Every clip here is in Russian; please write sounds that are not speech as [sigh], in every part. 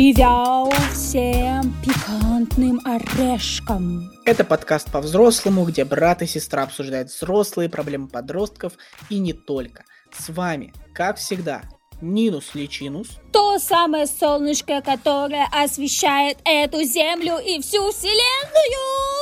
Привет всем пикантным орешкам! Это подкаст по-взрослому, где брат и сестра обсуждают взрослые проблемы подростков и не только. С вами, как всегда, Нинус Личинус. То самое солнышко, которое освещает эту землю и всю вселенную!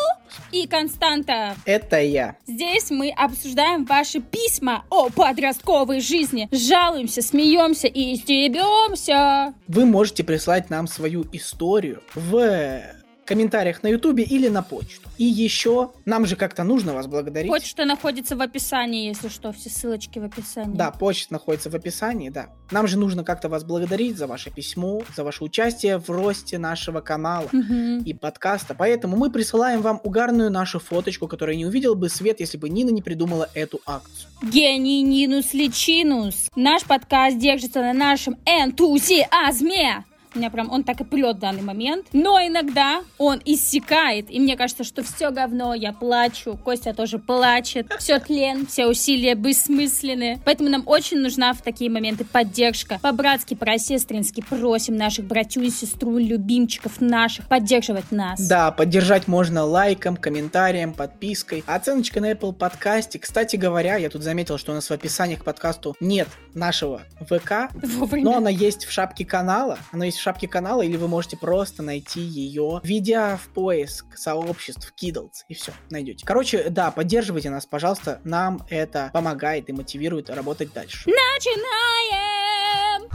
И Константа. Это я. Здесь мы обсуждаем ваши письма о подростковой жизни. Жалуемся, смеемся и стебемся. Вы можете прислать нам свою историю в комментариях на ютубе или на почту. И еще нам же как-то нужно вас благодарить. Почта находится в описании, если что, все ссылочки в описании. Да, почта находится в описании, да. Нам же нужно как-то вас благодарить за ваше письмо, за ваше участие в росте нашего канала Мгм. и подкаста. Поэтому мы присылаем вам угарную нашу фоточку, которая не увидел бы свет, если бы Нина не придумала эту акцию. Гений Нинус Личинус. Наш подкаст держится на нашем энтузиазме. У меня прям он так и прет в данный момент. Но иногда он иссякает. И мне кажется, что все говно, я плачу. Костя тоже плачет. Все тлен, все усилия бессмысленны. Поэтому нам очень нужна в такие моменты поддержка. По-братски, по-сестрински просим наших братью и сестру, любимчиков наших поддерживать нас. Да, поддержать можно лайком, комментарием, подпиской. Оценочка на Apple подкасте. Кстати говоря, я тут заметил, что у нас в описании к подкасту нет нашего ВК, Вовремя. но она есть в шапке канала. Она есть в шапке канала, или вы можете просто найти ее, введя в поиск сообществ Kiddles, и все, найдете. Короче, да, поддерживайте нас, пожалуйста. Нам это помогает и мотивирует работать дальше. Начинаем!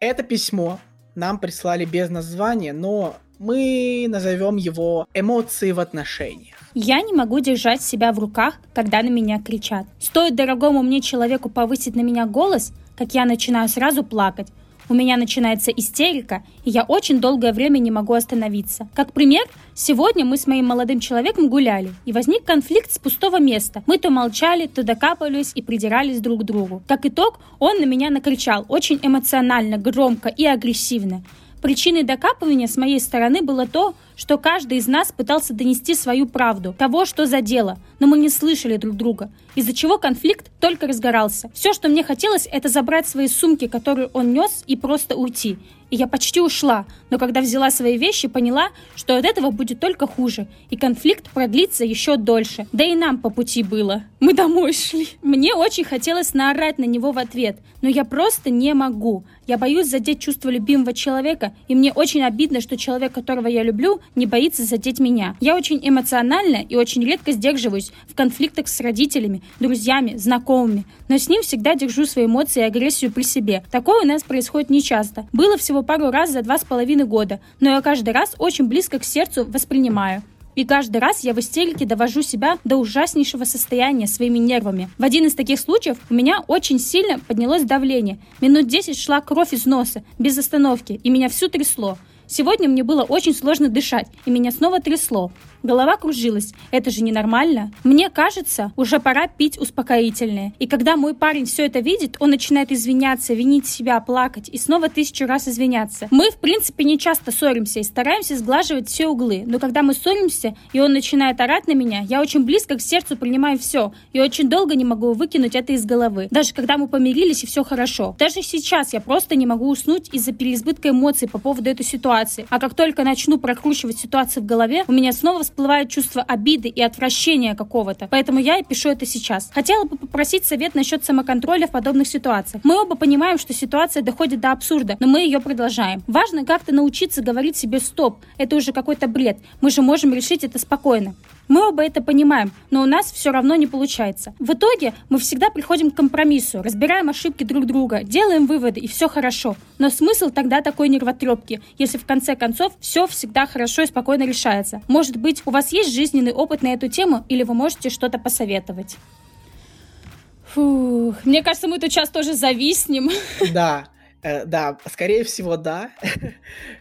Это письмо нам прислали без названия, но мы назовем его «Эмоции в отношениях». Я не могу держать себя в руках, когда на меня кричат. Стоит дорогому мне человеку повысить на меня голос, как я начинаю сразу плакать. У меня начинается истерика, и я очень долгое время не могу остановиться. Как пример, сегодня мы с моим молодым человеком гуляли, и возник конфликт с пустого места. Мы то молчали, то докапывались и придирались друг к другу. Как итог, он на меня накричал очень эмоционально, громко и агрессивно. Причиной докапывания с моей стороны было то, что каждый из нас пытался донести свою правду, того, что задело, но мы не слышали друг друга, из-за чего конфликт только разгорался. Все, что мне хотелось, это забрать свои сумки, которые он нес, и просто уйти. И я почти ушла, но когда взяла свои вещи, поняла, что от этого будет только хуже, и конфликт продлится еще дольше. Да и нам по пути было. Мы домой шли. Мне очень хотелось наорать на него в ответ, но я просто не могу. Я боюсь задеть чувство любимого человека, и мне очень обидно, что человек, которого я люблю, не боится задеть меня. Я очень эмоциональна и очень редко сдерживаюсь в конфликтах с родителями, друзьями, знакомыми, но с ним всегда держу свои эмоции и агрессию при себе. Такое у нас происходит нечасто. Было всего пару раз за два с половиной года, но я каждый раз очень близко к сердцу воспринимаю. И каждый раз я в истерике довожу себя до ужаснейшего состояния своими нервами. В один из таких случаев у меня очень сильно поднялось давление. Минут 10 шла кровь из носа, без остановки, и меня всю трясло. Сегодня мне было очень сложно дышать, и меня снова трясло. Голова кружилась. Это же ненормально. Мне кажется, уже пора пить успокоительное. И когда мой парень все это видит, он начинает извиняться, винить себя, плакать и снова тысячу раз извиняться. Мы, в принципе, не часто ссоримся и стараемся сглаживать все углы. Но когда мы ссоримся, и он начинает орать на меня, я очень близко к сердцу принимаю все. И очень долго не могу выкинуть это из головы. Даже когда мы помирились и все хорошо. Даже сейчас я просто не могу уснуть из-за переизбытка эмоций по поводу этой ситуации. А как только начну прокручивать ситуацию в голове, у меня снова всплывает чувство обиды и отвращения какого-то. Поэтому я и пишу это сейчас. Хотела бы попросить совет насчет самоконтроля в подобных ситуациях. Мы оба понимаем, что ситуация доходит до абсурда, но мы ее продолжаем. Важно как-то научиться говорить себе «стоп». Это уже какой-то бред. Мы же можем решить это спокойно. Мы оба это понимаем, но у нас все равно не получается. В итоге мы всегда приходим к компромиссу, разбираем ошибки друг друга, делаем выводы и все хорошо. Но смысл тогда такой нервотрепки, если в конце концов все всегда хорошо и спокойно решается. Может быть, у вас есть жизненный опыт на эту тему или вы можете что-то посоветовать? Фух, мне кажется, мы тут сейчас тоже зависнем. Да, да, скорее всего, да. [laughs]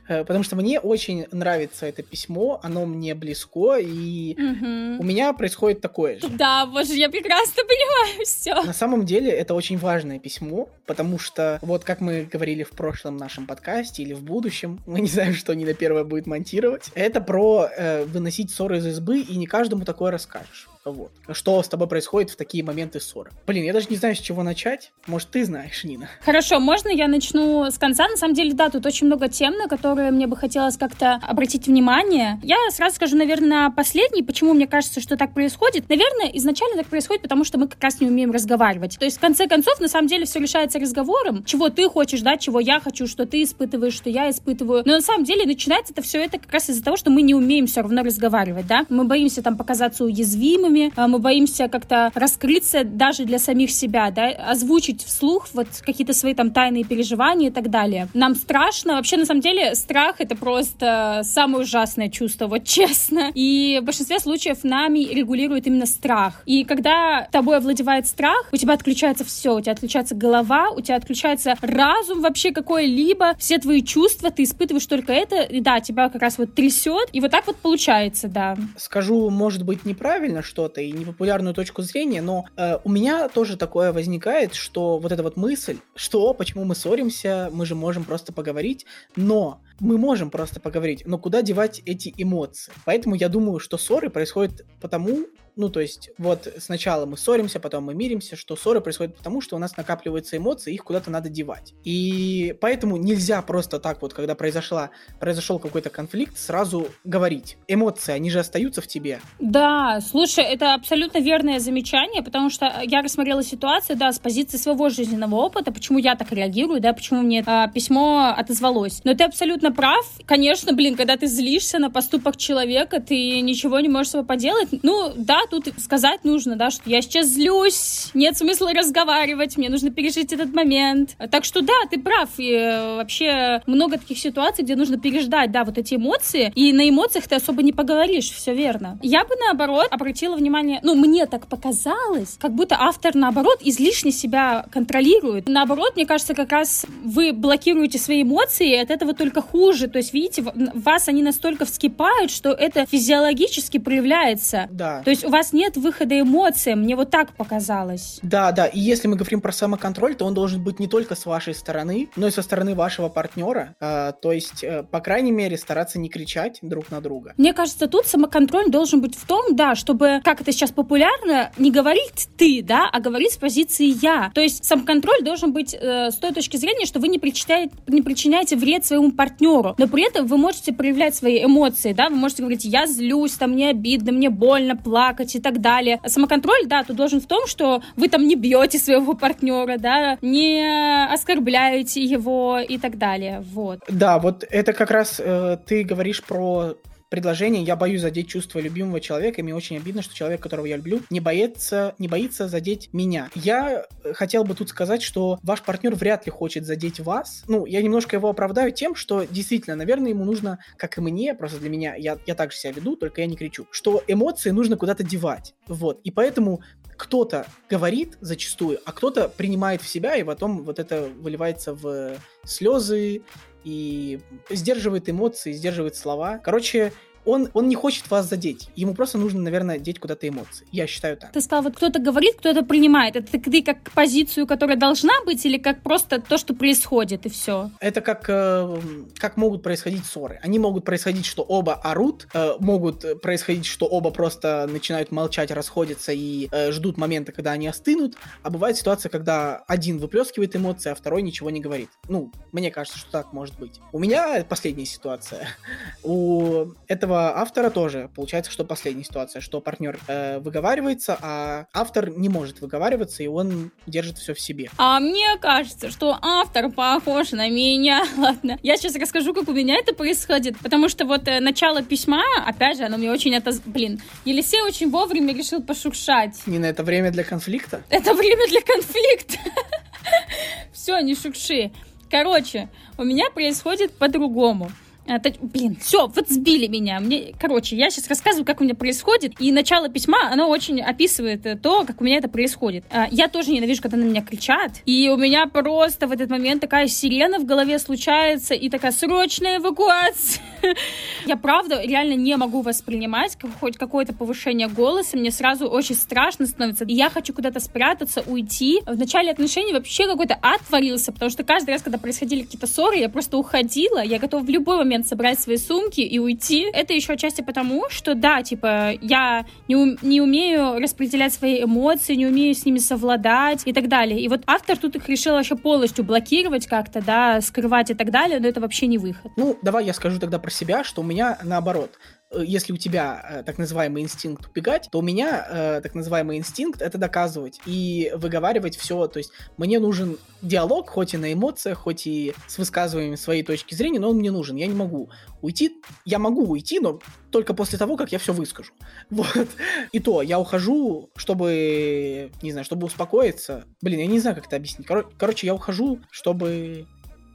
Э, Потому что мне очень нравится это письмо, оно мне близко, и у меня происходит такое же. Да, боже, я прекрасно [laughs] понимаю все. На самом деле это очень важное письмо, потому что вот как мы говорили в прошлом нашем подкасте или в будущем, [laughs] мы не знаем, что Нина первая будет монтировать, это про э, выносить ссоры из избы, и не каждому такое расскажешь. Вот. Что с тобой происходит в такие моменты ссоры? Блин, я даже не знаю, с чего начать. Может, ты знаешь, Нина? Хорошо, можно я начну с конца? На самом деле, да, тут очень много тем, на которые мне бы хотелось как-то обратить внимание. Я сразу скажу, наверное, последний. Почему мне кажется, что так происходит? Наверное, изначально так происходит, потому что мы как раз не умеем разговаривать. То есть, в конце концов, на самом деле, все решается разговором. Чего ты хочешь, да, чего я хочу, что ты испытываешь, что я испытываю. Но на самом деле начинается это все это как раз из-за того, что мы не умеем все равно разговаривать, да. Мы боимся там показаться уязвимыми, а мы боимся как-то раскрыться даже для самих себя, да, озвучить вслух вот какие-то свои там тайные переживания и так далее. Нам страшно. Вообще, на самом деле, страх — это просто самое ужасное чувство, вот честно. И в большинстве случаев нами регулирует именно страх. И когда тобой овладевает страх, у тебя отключается все. У тебя отключается голова, у тебя отключается разум вообще какой-либо, все твои чувства, ты испытываешь только это, и да, тебя как раз вот трясет, и вот так вот получается, да. Скажу, может быть, неправильно что-то и непопулярную точку зрения, но э, у меня тоже такое возникает, что вот эта вот мысль, что почему мы ссоримся, мы же можем просто поговорить, но мы можем просто поговорить, но куда девать эти эмоции? Поэтому я думаю, что ссоры происходят потому, ну, то есть, вот сначала мы ссоримся, потом мы миримся, что ссоры происходят потому, что у нас накапливаются эмоции, их куда-то надо девать. И поэтому нельзя просто так вот, когда произошла, произошел какой-то конфликт, сразу говорить. Эмоции, они же остаются в тебе. Да, слушай, это абсолютно верное замечание, потому что я рассмотрела ситуацию, да, с позиции своего жизненного опыта, почему я так реагирую, да, почему мне а, письмо отозвалось. Но ты абсолютно прав. Конечно, блин, когда ты злишься на поступок человека, ты ничего не можешь с собой поделать. Ну, да, тут сказать нужно, да, что я сейчас злюсь, нет смысла разговаривать, мне нужно пережить этот момент. Так что да, ты прав, и э, вообще много таких ситуаций, где нужно переждать, да, вот эти эмоции, и на эмоциях ты особо не поговоришь, все верно. Я бы, наоборот, обратила внимание, ну, мне так показалось, как будто автор, наоборот, излишне себя контролирует. Наоборот, мне кажется, как раз вы блокируете свои эмоции, и от этого только хуже. То есть, видите, вас они настолько вскипают, что это физиологически проявляется. Да. То есть вас нет выхода эмоций, мне вот так показалось. Да, да, и если мы говорим про самоконтроль, то он должен быть не только с вашей стороны, но и со стороны вашего партнера. А, то есть, э, по крайней мере, стараться не кричать друг на друга. Мне кажется, тут самоконтроль должен быть в том, да, чтобы, как это сейчас популярно, не говорить ты, да, а говорить с позиции я. То есть самоконтроль должен быть э, с той точки зрения, что вы не причиняете, не причиняете вред своему партнеру, но при этом вы можете проявлять свои эмоции, да, вы можете говорить, я злюсь, там мне обидно, мне больно, плакать и так далее. Самоконтроль, да, тут должен в том, что вы там не бьете своего партнера, да, не оскорбляете его и так далее. Вот. Да, вот это как раз э, ты говоришь про предложение «я боюсь задеть чувства любимого человека», и мне очень обидно, что человек, которого я люблю, не боится, не боится задеть меня. Я э, хотел бы тут сказать, что ваш партнер вряд ли хочет задеть вас. Ну, я немножко его оправдаю тем, что действительно, наверное, ему нужно, как и мне, просто для меня, я, я также себя веду, только я не кричу, что эмоции нужно куда-то девать. Вот. И поэтому кто-то говорит зачастую, а кто-то принимает в себя, и потом вот это выливается в слезы, и сдерживает эмоции, сдерживает слова. Короче, он, он не хочет вас задеть. Ему просто нужно, наверное, деть куда-то эмоции. Я считаю так. Ты сказал, вот кто-то говорит, кто-то принимает. Это ты как позицию, которая должна быть, или как просто то, что происходит, и все? Это как, э, как могут происходить ссоры. Они могут происходить, что оба орут, э, могут происходить, что оба просто начинают молчать, расходятся и э, ждут момента, когда они остынут. А бывает ситуация, когда один выплескивает эмоции, а второй ничего не говорит. Ну, мне кажется, что так может быть. У меня последняя ситуация. [laughs] У этого этого автора тоже получается, что последняя ситуация, что партнер э, выговаривается, а автор не может выговариваться, и он держит все в себе. А мне кажется, что автор похож на меня. [laughs] Ладно, я сейчас расскажу, как у меня это происходит, потому что вот э, начало письма, опять же, оно мне очень это... Блин, Елисей очень вовремя решил пошуршать. Не на это время для конфликта? [laughs] Это время для конфликта. [laughs] Все, не шукши. Короче, у меня происходит по-другому. Это, блин, все, вот сбили меня. Мне, короче, я сейчас рассказываю, как у меня происходит. И начало письма, оно очень описывает э, то, как у меня это происходит. А, я тоже ненавижу, когда на меня кричат. И у меня просто в этот момент такая сирена в голове случается, и такая срочная эвакуация. [laughs] Я правда реально не могу воспринимать хоть какое-то повышение голоса. Мне сразу очень страшно становится. И я хочу куда-то спрятаться, уйти. В начале отношений вообще какой-то ад потому что каждый раз, когда происходили какие-то ссоры, я просто уходила. Я готова в любой момент момент собрать свои сумки и уйти. Это еще отчасти потому, что да, типа, я не, ум, не умею распределять свои эмоции, не умею с ними совладать и так далее. И вот автор тут их решил вообще полностью блокировать как-то, да, скрывать и так далее, но это вообще не выход. Ну, давай я скажу тогда про себя, что у меня наоборот. Э, если у тебя э, так называемый инстинкт убегать, то у меня э, так называемый инстинкт это доказывать и выговаривать все. То есть мне нужен диалог, хоть и на эмоциях, хоть и с высказыванием своей точки зрения, но он мне нужен. Я не могу уйти. Я могу уйти, но только после того, как я все выскажу. [laughs] Вот. И то, я ухожу, чтобы, не знаю, чтобы успокоиться. Блин, я не знаю, как это объяснить. Кор- короче, я ухожу, чтобы...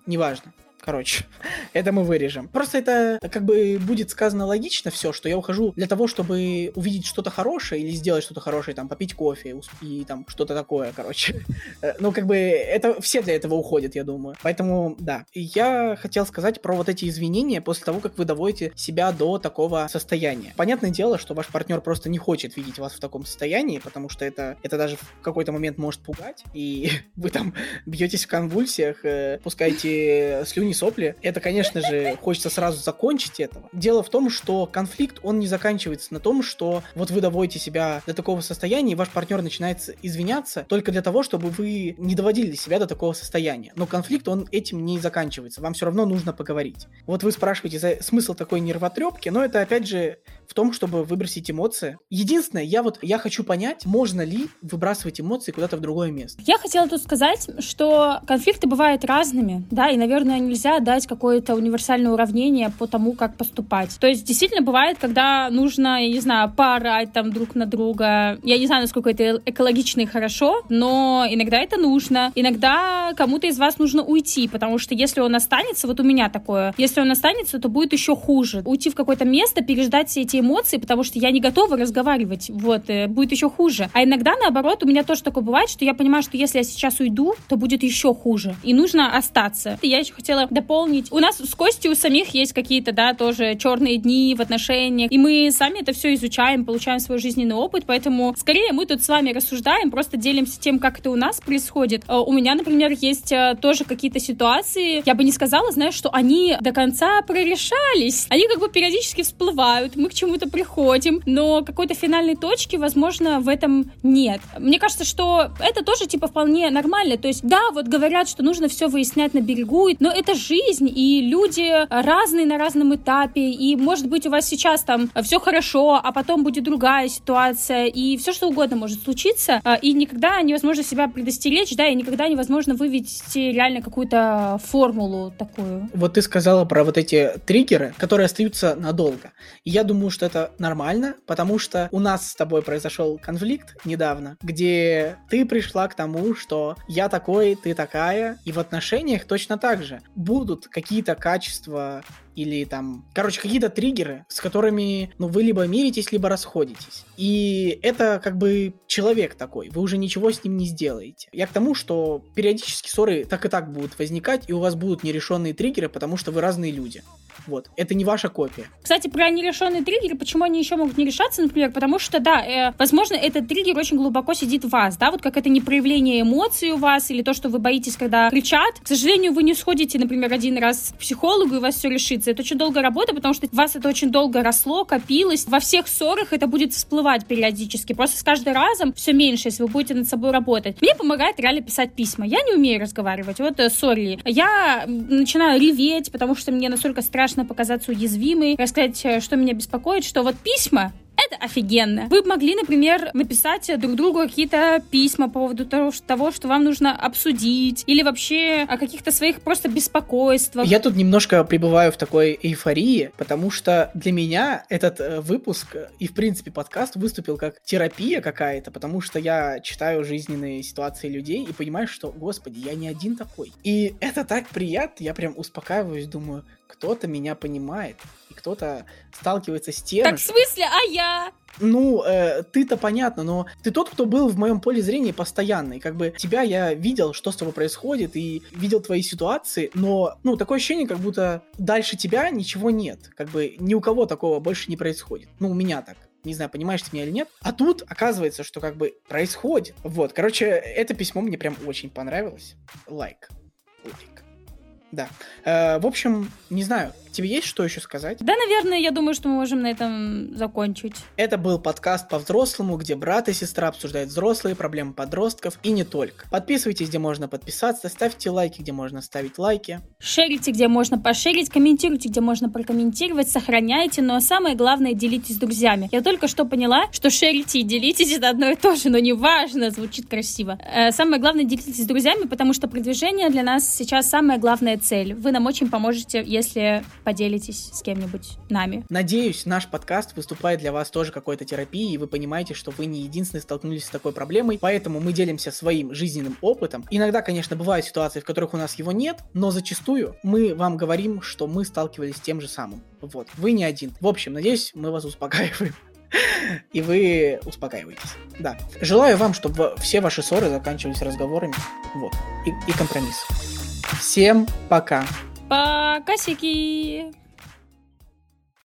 Неважно. Короче, [laughs] это мы вырежем. Просто это как бы будет сказано логично все, что я ухожу для того, чтобы увидеть что-то хорошее или сделать что-то хорошее, там, попить кофе и там что-то такое, короче. [laughs] Э, ну, как бы это все для этого уходят, я думаю. Поэтому, да. И я хотел сказать про вот эти извинения после того, как вы доводите себя до такого состояния. Понятное дело, что ваш партнер просто не хочет видеть вас в таком состоянии, потому что это, это даже в какой-то момент может пугать, и [laughs] вы там бьетесь в конвульсиях, э, пускаете слюни сопли. Это, конечно же, хочется сразу закончить этого. Дело в том, что конфликт, он не заканчивается на том, что вот вы доводите себя до такого состояния, и ваш партнер начинает извиняться только для того, чтобы вы не доводили себя до такого состояния. Но конфликт, он этим не заканчивается. Вам все равно нужно поговорить. Вот вы спрашиваете за смысл такой нервотрепки, но это, опять же, в том, чтобы выбросить эмоции. Единственное, я вот, я хочу понять, можно ли выбрасывать эмоции куда-то в другое место. Я хотела тут сказать, что конфликты бывают разными, да, и, наверное, нельзя дать какое-то универсальное уравнение по тому, как поступать. То есть, действительно, бывает, когда нужно, я не знаю, поорать там друг на друга. Я не знаю, насколько это экологично и хорошо, но иногда это нужно. Иногда кому-то из вас нужно уйти, потому что если он останется, вот у меня такое, если он останется, то будет еще хуже. Уйти в какое-то место, переждать все эти эти эмоции, потому что я не готова разговаривать, вот, э, будет еще хуже. А иногда, наоборот, у меня тоже такое бывает, что я понимаю, что если я сейчас уйду, то будет еще хуже, и нужно остаться. Я еще хотела дополнить, у нас с Костей у самих есть какие-то, да, тоже черные дни в отношениях, и мы сами это все изучаем, получаем свой жизненный опыт, поэтому скорее мы тут с вами рассуждаем, просто делимся тем, как это у нас происходит. Э, у меня, например, есть э, тоже какие-то ситуации, я бы не сказала, знаешь, что они до конца прорешались, они как бы периодически всплывают, мы к чему чему-то приходим, но какой-то финальной точки, возможно, в этом нет. Мне кажется, что это тоже, типа, вполне нормально. То есть, да, вот говорят, что нужно все выяснять на берегу, но это жизнь, и люди разные на разном этапе, и, может быть, у вас сейчас там все хорошо, а потом будет другая ситуация, и все что угодно может случиться, а, и никогда невозможно себя предостеречь, да, и никогда невозможно вывести реально какую-то формулу такую. Вот ты сказала про вот эти триггеры, которые остаются надолго. И я думаю, что это нормально, потому что у нас с тобой произошел конфликт недавно, где ты пришла к тому, что я такой, ты такая, и в отношениях точно так же. Будут какие-то качества или там, короче, какие-то триггеры, с которыми, ну, вы либо миритесь, либо расходитесь. И это как бы человек такой, вы уже ничего с ним не сделаете. Я к тому, что периодически ссоры так и так будут возникать, и у вас будут нерешенные триггеры, потому что вы разные люди. Вот. Это не ваша копия. Кстати, про нерешенные триггеры, почему они еще могут не решаться, например, потому что, да, э, возможно, этот триггер очень глубоко сидит в вас, да, вот как это не проявление эмоций у вас или то, что вы боитесь, когда кричат. К сожалению, вы не сходите, например, один раз к психологу, и у вас все решится. Это очень долгая работа, потому что вас это очень долго росло, копилось. Во всех ссорах это будет всплывать периодически. Просто с каждым разом все меньше, если вы будете над собой работать. Мне помогает реально писать письма. Я не умею разговаривать. Вот, э, сори. Я начинаю реветь, потому что мне настолько страшно страшно показаться уязвимой, рассказать, э, что меня беспокоит, что вот письма это офигенно. Вы могли, например, написать друг другу какие-то письма по поводу того, что вам нужно обсудить, или вообще о каких-то своих просто беспокойствах. Я тут немножко пребываю в такой эйфории, потому что для меня этот э, выпуск и, в принципе, подкаст выступил как терапия какая-то, потому что я читаю жизненные ситуации людей и понимаю, что, господи, я не один такой. И это так приятно, я прям успокаиваюсь, думаю, кто-то меня понимает, кто-то сталкивается с тем... Так в смысле, а я? Ну, э, ты-то понятно, но ты тот, кто был в моем поле зрения постоянно. И как бы тебя я видел, что с тобой происходит, и видел твои ситуации, но, ну, такое ощущение, как будто дальше тебя ничего нет. Как бы ни у кого такого больше не происходит. Ну, у меня так. Не знаю, понимаешь ты меня или нет. А тут оказывается, что как бы происходит. Вот, короче, это письмо мне прям очень понравилось. Лайк. Лайк. Да. Э, в общем, не знаю, тебе есть что еще сказать? Да, наверное, я думаю, что мы можем на этом закончить. Это был подкаст по-взрослому, где брат и сестра обсуждают взрослые проблемы подростков и не только. Подписывайтесь, где можно подписаться, ставьте лайки, где можно ставить лайки. Шерите, где можно пошерить, комментируйте, где можно прокомментировать, сохраняйте, но самое главное, делитесь с друзьями. Я только что поняла, что шерите и делитесь это одно и то же, но неважно, звучит красиво. Э, самое главное, делитесь с друзьями, потому что продвижение для нас сейчас самая главная цель. Вы нам очень поможете, если поделитесь с кем-нибудь нами. Надеюсь, наш подкаст выступает для вас тоже какой-то терапией, и вы понимаете, что вы не единственные столкнулись с такой проблемой, поэтому мы делимся своим жизненным опытом. Иногда, конечно, бывают ситуации, в которых у нас его нет, но зачастую мы вам говорим, что мы сталкивались с тем же самым. Вот, вы не один. В общем, надеюсь, мы вас успокаиваем. [laughs] И вы успокаиваетесь. Да. Желаю вам, чтобы все ваши ссоры заканчивались разговорами. Вот. И, и компромисс. Всем пока. Пока, сики!